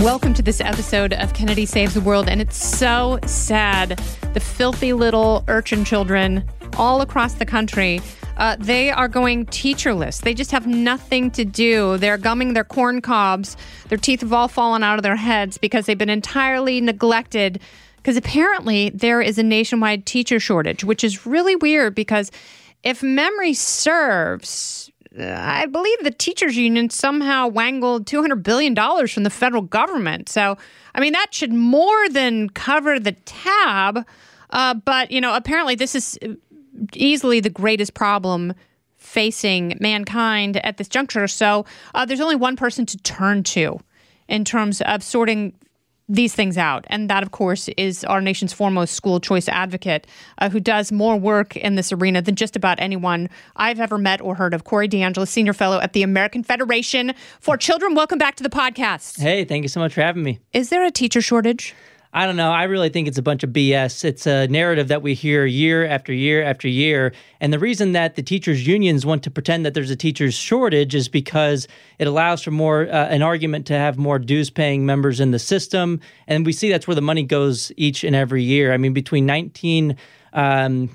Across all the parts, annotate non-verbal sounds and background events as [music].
Welcome to this episode of Kennedy Saves the World. And it's so sad. The filthy little urchin children all across the country. Uh, they are going teacherless. They just have nothing to do. They're gumming their corn cobs. Their teeth have all fallen out of their heads because they've been entirely neglected. Because apparently there is a nationwide teacher shortage, which is really weird because if memory serves, I believe the teachers union somehow wangled $200 billion from the federal government. So, I mean, that should more than cover the tab. Uh, but, you know, apparently this is easily the greatest problem facing mankind at this juncture. So uh, there's only one person to turn to in terms of sorting these things out. And that, of course, is our nation's foremost school choice advocate uh, who does more work in this arena than just about anyone I've ever met or heard of. Corey DeAngelis, Senior Fellow at the American Federation for Children. Welcome back to the podcast. Hey, thank you so much for having me. Is there a teacher shortage? I don't know. I really think it's a bunch of BS. It's a narrative that we hear year after year after year. And the reason that the teachers' unions want to pretend that there's a teachers' shortage is because it allows for more uh, an argument to have more dues paying members in the system. And we see that's where the money goes each and every year. I mean, between 19. Um,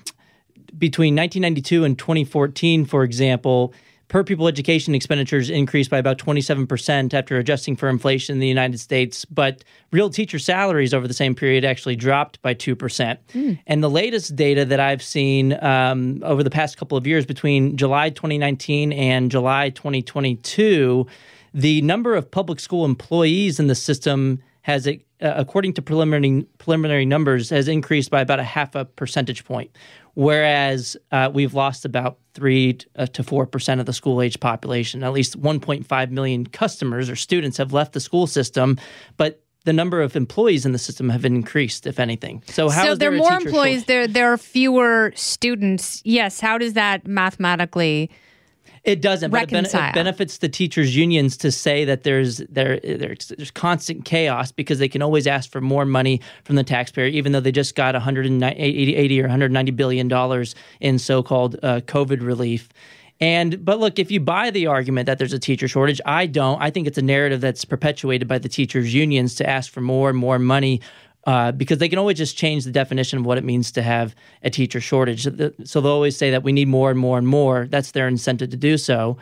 between 1992 and 2014, for example, per pupil education expenditures increased by about 27% after adjusting for inflation in the United States, but real teacher salaries over the same period actually dropped by 2%. Mm. And the latest data that I've seen um, over the past couple of years between July 2019 and July 2022, the number of public school employees in the system has, uh, according to preliminary preliminary numbers, has increased by about a half a percentage point, whereas uh, we've lost about three uh, to four percent of the school age population. At least 1.5 million customers or students have left the school system, but the number of employees in the system have increased, if anything. So how so there, there are more employees. There there are fewer students. Yes. How does that mathematically? It doesn't, Reconcile. but it, it, benefits the teachers' unions to say that there's there there's, there's constant chaos because they can always ask for more money from the taxpayer, even though they just got 180 or 190 billion dollars in so-called uh, COVID relief. And but look, if you buy the argument that there's a teacher shortage, I don't. I think it's a narrative that's perpetuated by the teachers' unions to ask for more and more money uh, because they can always just change the definition of what it means to have a teacher shortage. So they'll always say that we need more and more and more. That's their incentive to do so.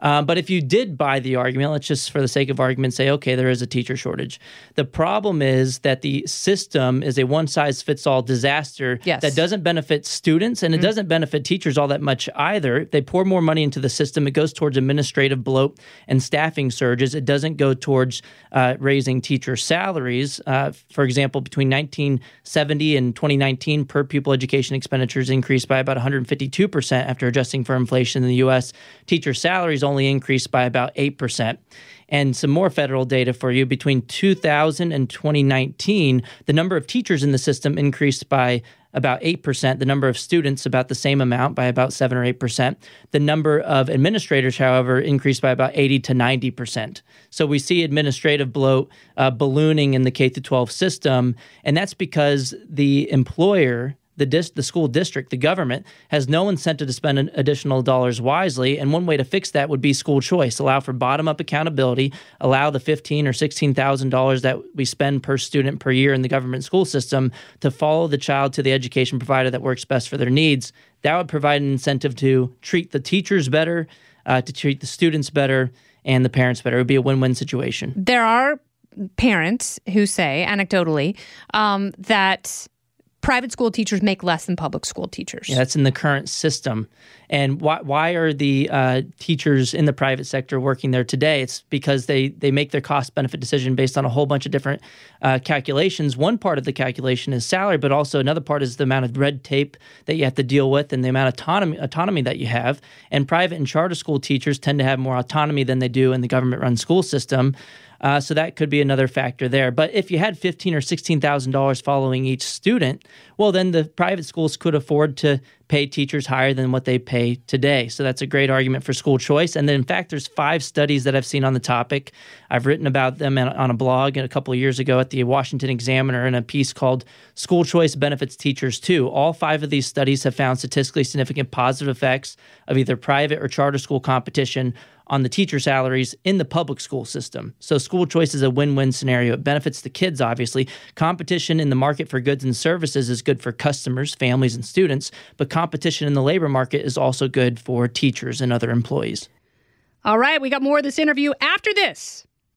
Um, but if you did buy the argument, let's just for the sake of argument say, okay, there is a teacher shortage. The problem is that the system is a one size fits all disaster yes. that doesn't benefit students and it mm-hmm. doesn't benefit teachers all that much either. They pour more money into the system, it goes towards administrative bloat and staffing surges. It doesn't go towards uh, raising teacher salaries. Uh, for example, between 1970 and 2019, per pupil education expenditures increased by about 152% after adjusting for inflation in the U.S. Teacher salaries only increased by about 8%. And some more federal data for you between 2000 and 2019, the number of teachers in the system increased by about 8%, the number of students about the same amount by about 7 or 8%. The number of administrators, however, increased by about 80 to 90%. So we see administrative bloat uh, ballooning in the K 12 system, and that's because the employer the dis- the school district, the government, has no incentive to spend additional dollars wisely. And one way to fix that would be school choice. Allow for bottom up accountability. Allow the fifteen or sixteen thousand dollars that we spend per student per year in the government school system to follow the child to the education provider that works best for their needs. That would provide an incentive to treat the teachers better, uh, to treat the students better, and the parents better. It would be a win win situation. There are parents who say, anecdotally, um, that private school teachers make less than public school teachers. Yeah, that's in the current system. And why, why are the uh, teachers in the private sector working there today? It's because they, they make their cost benefit decision based on a whole bunch of different uh, calculations. One part of the calculation is salary, but also another part is the amount of red tape that you have to deal with and the amount of autonomy, autonomy that you have. And private and charter school teachers tend to have more autonomy than they do in the government run school system. Uh, so that could be another factor there. But if you had fifteen or sixteen thousand dollars following each student, well, then the private schools could afford to pay teachers higher than what they pay today. So that's a great argument for school choice. And then, in fact, there's five studies that I've seen on the topic. I've written about them on a blog a couple of years ago at the Washington Examiner in a piece called "School Choice Benefits Teachers Too." All five of these studies have found statistically significant positive effects of either private or charter school competition on the teacher salaries in the public school system. So school choice is a win-win scenario. It benefits the kids obviously. Competition in the market for goods and services is good for customers, families and students, but competition in the labor market is also good for teachers and other employees. All right, we got more of this interview after this.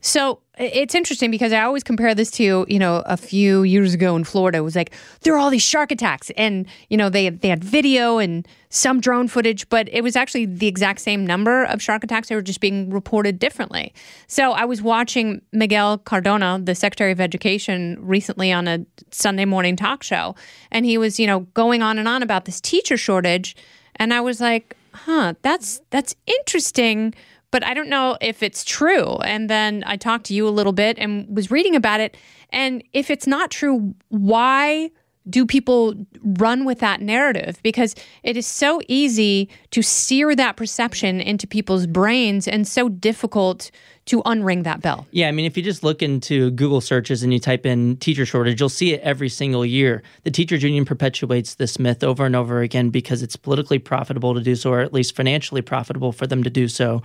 So it's interesting because I always compare this to, you know, a few years ago in Florida. It was like there were all these shark attacks, and you know they they had video and some drone footage, but it was actually the exact same number of shark attacks. They were just being reported differently. So I was watching Miguel Cardona, the Secretary of Education, recently on a Sunday morning talk show, and he was, you know, going on and on about this teacher shortage, and I was like, huh, that's that's interesting but I don't know if it's true. And then I talked to you a little bit and was reading about it. And if it's not true, why do people run with that narrative? Because it is so easy to sear that perception into people's brains and so difficult to unring that bell. Yeah, I mean, if you just look into Google searches and you type in teacher shortage, you'll see it every single year. The teachers union perpetuates this myth over and over again because it's politically profitable to do so, or at least financially profitable for them to do so.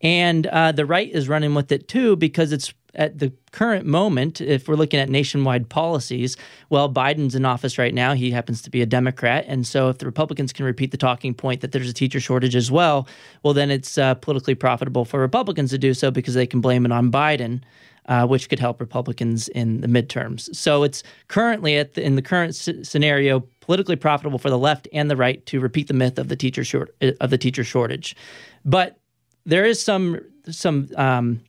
And uh, the right is running with it too because it's at the current moment, if we're looking at nationwide policies, well, Biden's in office right now. He happens to be a Democrat. And so if the Republicans can repeat the talking point that there's a teacher shortage as well, well, then it's uh, politically profitable for Republicans to do so because they can blame it on Biden. Uh, which could help Republicans in the midterms. So it's currently the, in the current scenario politically profitable for the left and the right to repeat the myth of the teacher short of the teacher shortage. But there is some some um,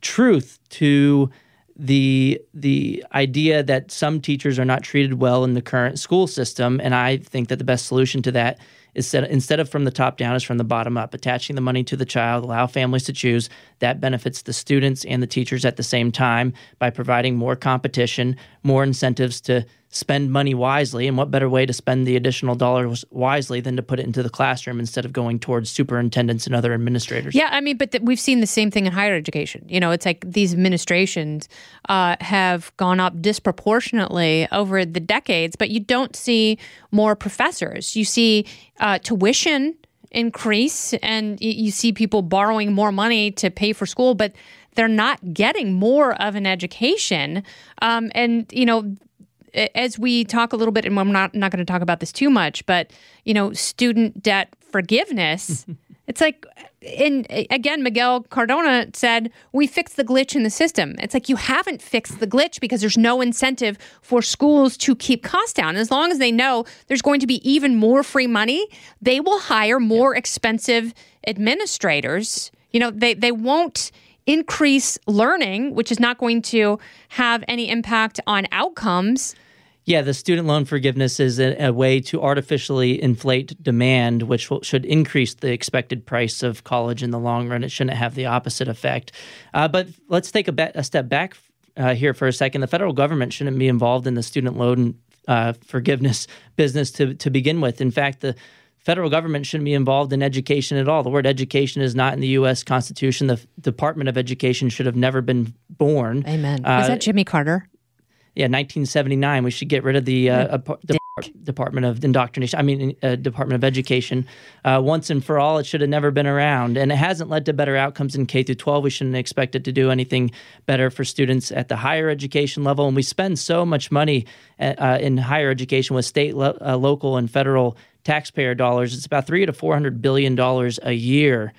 truth to the the idea that some teachers are not treated well in the current school system, and I think that the best solution to that is set, instead of from the top down, is from the bottom up. Attaching the money to the child, allow families to choose. That benefits the students and the teachers at the same time by providing more competition, more incentives to spend money wisely. And what better way to spend the additional dollars wisely than to put it into the classroom instead of going towards superintendents and other administrators? Yeah, I mean, but th- we've seen the same thing in higher education. You know, it's like these administrations uh, have gone up disproportionately over the decades, but you don't see more professors. You see uh, tuition increase and you see people borrowing more money to pay for school, but they're not getting more of an education. Um, and, you know, as we talk a little bit, and I'm not not going to talk about this too much, but you know, student debt forgiveness. [laughs] it's like, in again, Miguel Cardona said we fixed the glitch in the system. It's like you haven't fixed the glitch because there's no incentive for schools to keep costs down. As long as they know there's going to be even more free money, they will hire more expensive administrators. You know, they they won't increase learning, which is not going to have any impact on outcomes. Yeah, the student loan forgiveness is a, a way to artificially inflate demand, which will, should increase the expected price of college in the long run. It shouldn't have the opposite effect. Uh, but let's take a, be- a step back uh, here for a second. The federal government shouldn't be involved in the student loan uh, forgiveness business to, to begin with. In fact, the federal government shouldn't be involved in education at all. The word education is not in the U.S. Constitution. The Department of Education should have never been born. Amen. Uh, Was that Jimmy Carter? Yeah, 1979. We should get rid of the uh, Dep- Department of Indoctrination. I mean, uh, Department of Education. Uh, once and for all, it should have never been around, and it hasn't led to better outcomes in K through 12. We shouldn't expect it to do anything better for students at the higher education level. And we spend so much money uh, uh, in higher education with state, lo- local, and federal taxpayer dollars. It's about three to four hundred billion dollars a year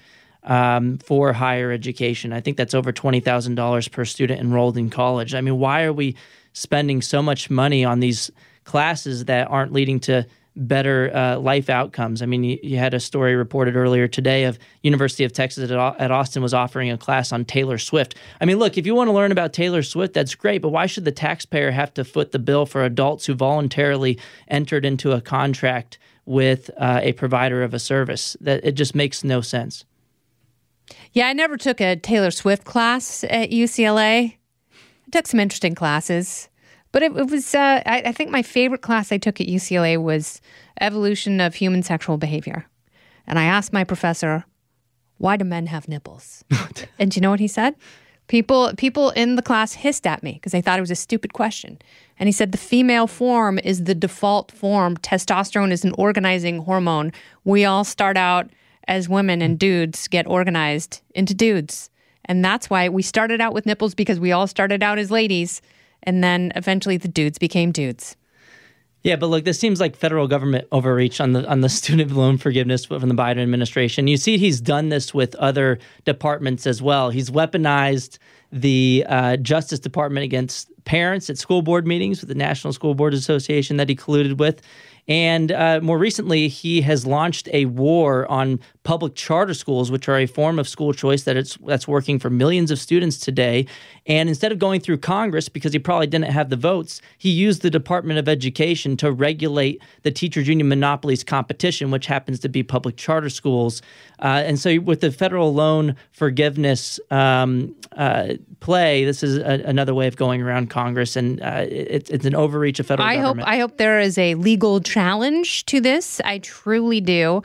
um, for higher education. I think that's over twenty thousand dollars per student enrolled in college. I mean, why are we spending so much money on these classes that aren't leading to better uh, life outcomes. I mean, you, you, had a story reported earlier today of University of Texas at, at, Austin was offering a class on Taylor Swift. I mean, look, if you want to learn about Taylor Swift, that's great, but why should the taxpayer have to foot the bill for adults who voluntarily entered into a contract with uh, a provider of a service? That it just makes no sense. Yeah, I never took a Taylor Swift class at UCLA. I took some interesting classes. But it, it was, uh, I, I, think my favorite class I took at UCLA was Evolution of Human Sexual Behavior. And I asked my professor, why do men have nipples? [laughs] and do you know what he said? People, people in the class hissed at me because they thought it was a stupid question. And he said the female form is the default form. Testosterone is an organizing hormone. We all start out as women, and dudes get organized into dudes. And that's why we started out with nipples because we all started out as ladies and then eventually the dudes became dudes. Yeah, but look, this seems like federal government overreach on the on the [laughs] student loan forgiveness from the Biden administration. You see, he's done this with other departments as well. He's weaponized the uh, Justice Department against parents at school board meetings with the National School Board Association that he colluded with. And uh, more recently, he has launched a war on public charter schools, which are a form of school choice that it's that's working for millions of students today. And instead of going through Congress, because he probably didn't have the votes, he used the Department of Education to regulate the teachers union monopolies competition, which happens to be public charter schools. Uh, and so, with the federal loan forgiveness um, uh, play, this is a, another way of going around Congress, and uh, it, it's an overreach of federal I government. hope I hope there is a legal challenge to this. I truly do.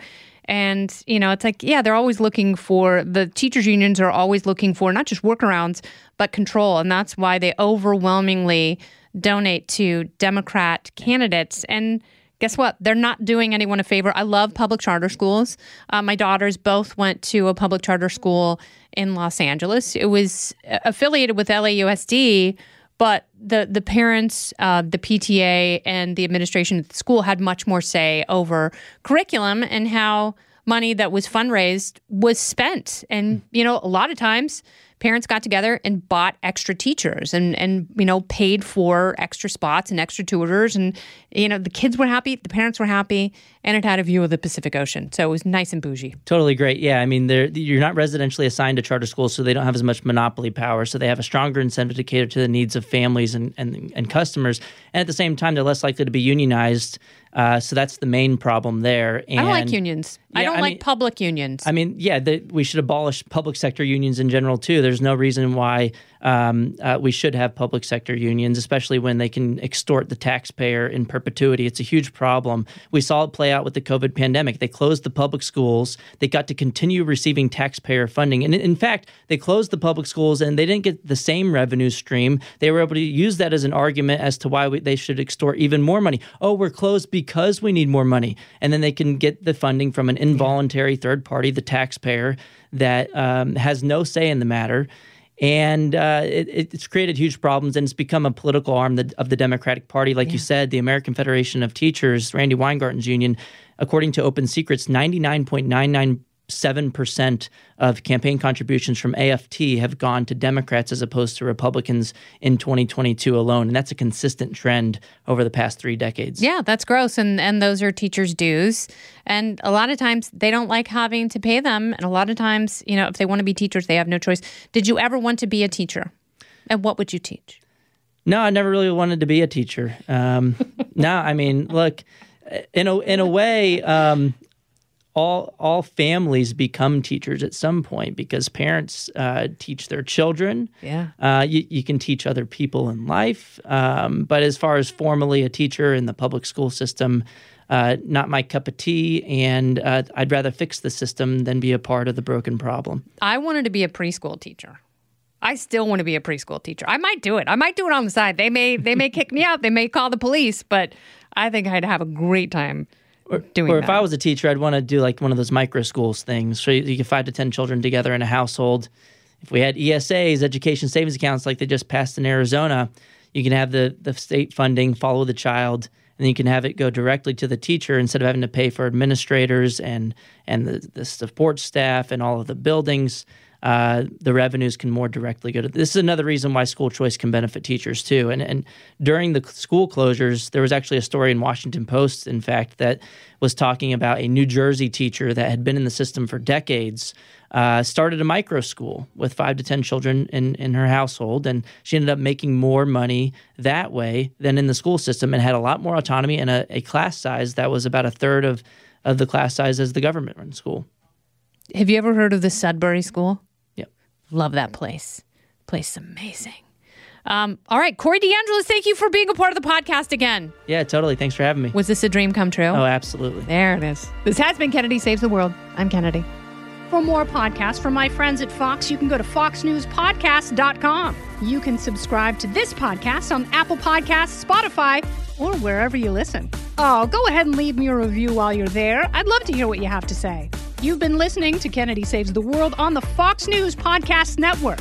And, you know, it's like, yeah, they're always looking for the teachers' unions are always looking for not just workarounds, but control. And that's why they overwhelmingly donate to Democrat candidates. And guess what? They're not doing anyone a favor. I love public charter schools. Uh, my daughters both went to a public charter school in Los Angeles. It was affiliated with LAUSD, but the the parents, uh, the PTA, and the administration at the school had much more say over curriculum and how money that was fundraised was spent. And you know, a lot of times parents got together and bought extra teachers and and you know paid for extra spots and extra tutors and you know the kids were happy the parents were happy and it had a view of the pacific ocean so it was nice and bougie totally great yeah i mean you're not residentially assigned to charter schools so they don't have as much monopoly power so they have a stronger incentive to cater to the needs of families and, and, and customers and at the same time they're less likely to be unionized uh, so that's the main problem there. And, I don't like unions. Yeah, I don't I like mean, public unions. I mean, yeah, the, we should abolish public sector unions in general too. There's no reason why um, uh, we should have public sector unions, especially when they can extort the taxpayer in perpetuity. It's a huge problem. We saw it play out with the COVID pandemic. They closed the public schools. They got to continue receiving taxpayer funding. And in fact, they closed the public schools and they didn't get the same revenue stream. They were able to use that as an argument as to why we, they should extort even more money. Oh, we're closed because we need more money. And then they can get the funding from an involuntary third party, the taxpayer, that um, has no say in the matter and uh, it, it's created huge problems and it's become a political arm of the Democratic Party. Like yeah. you said, the American Federation of Teachers, Randi Weingarten's union, according to Open Secrets, 99.99 7% of campaign contributions from AFT have gone to Democrats as opposed to Republicans in 2022 alone. And that's a consistent trend over the past three decades. Yeah, that's gross. And, and those are teachers' dues. And a lot of times they don't like having to pay them. And a lot of times, you know, if they want to be teachers, they have no choice. Did you ever want to be a teacher? And what would you teach? No, I never really wanted to be a teacher. Um, [laughs] no, I mean, look, in a in a way, um, all all families become teachers at some point because parents uh, teach their children. Yeah, uh, you, you, can teach other people in life, um, but as far as formally a teacher in the public school system, uh, not my cup of tea. And uh, I'd rather fix the system than be a part of the broken problem. I wanted to be a preschool teacher. I still want to be a preschool teacher. I might do it. I might do it on the side. They may they may kick me out. They may call the police, but I think I'd have a great time or, doing or if I was a teacher, I'd want to do like one of those micro schools things. So you, you get five to 10 children together in a household. If we had ESAs, education savings accounts, like they just passed in Arizona, you can have the, the state funding follow the child and you can have it go directly to the teacher instead of having to pay for administrators and and the, the support staff and all of the buildings. Uh, the revenues can more directly go to. This is another reason why school choice can benefit teachers too. And and during the school closures, there was actually a story in Washington Post, in fact, that was talking about a New Jersey teacher that had been in the system for decades. Uh, started a micro school with five to 10 children in, in her household. And she ended up making more money that way than in the school system and had a lot more autonomy and a, a class size that was about a third of, of the class size as the government run school. Have you ever heard of the Sudbury School? Yep. Love that place. Place is amazing. Um, all right, Corey DeAngelis, thank you for being a part of the podcast again. Yeah, totally. Thanks for having me. Was this a dream come true? Oh, absolutely. There it is. This has been Kennedy Saves the World. I'm Kennedy. For more podcasts from my friends at Fox, you can go to foxnewspodcast.com. You can subscribe to this podcast on Apple Podcasts, Spotify, or wherever you listen. Oh, go ahead and leave me a review while you're there. I'd love to hear what you have to say. You've been listening to Kennedy Saves the World on the Fox News Podcast Network.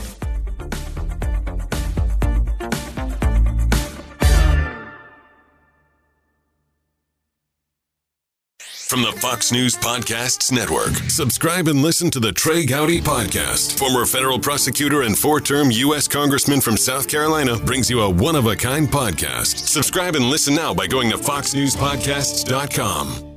From the Fox News Podcasts Network, subscribe and listen to the Trey Gowdy Podcast. Former federal prosecutor and four term U.S. Congressman from South Carolina brings you a one of a kind podcast. Subscribe and listen now by going to foxnewspodcasts.com.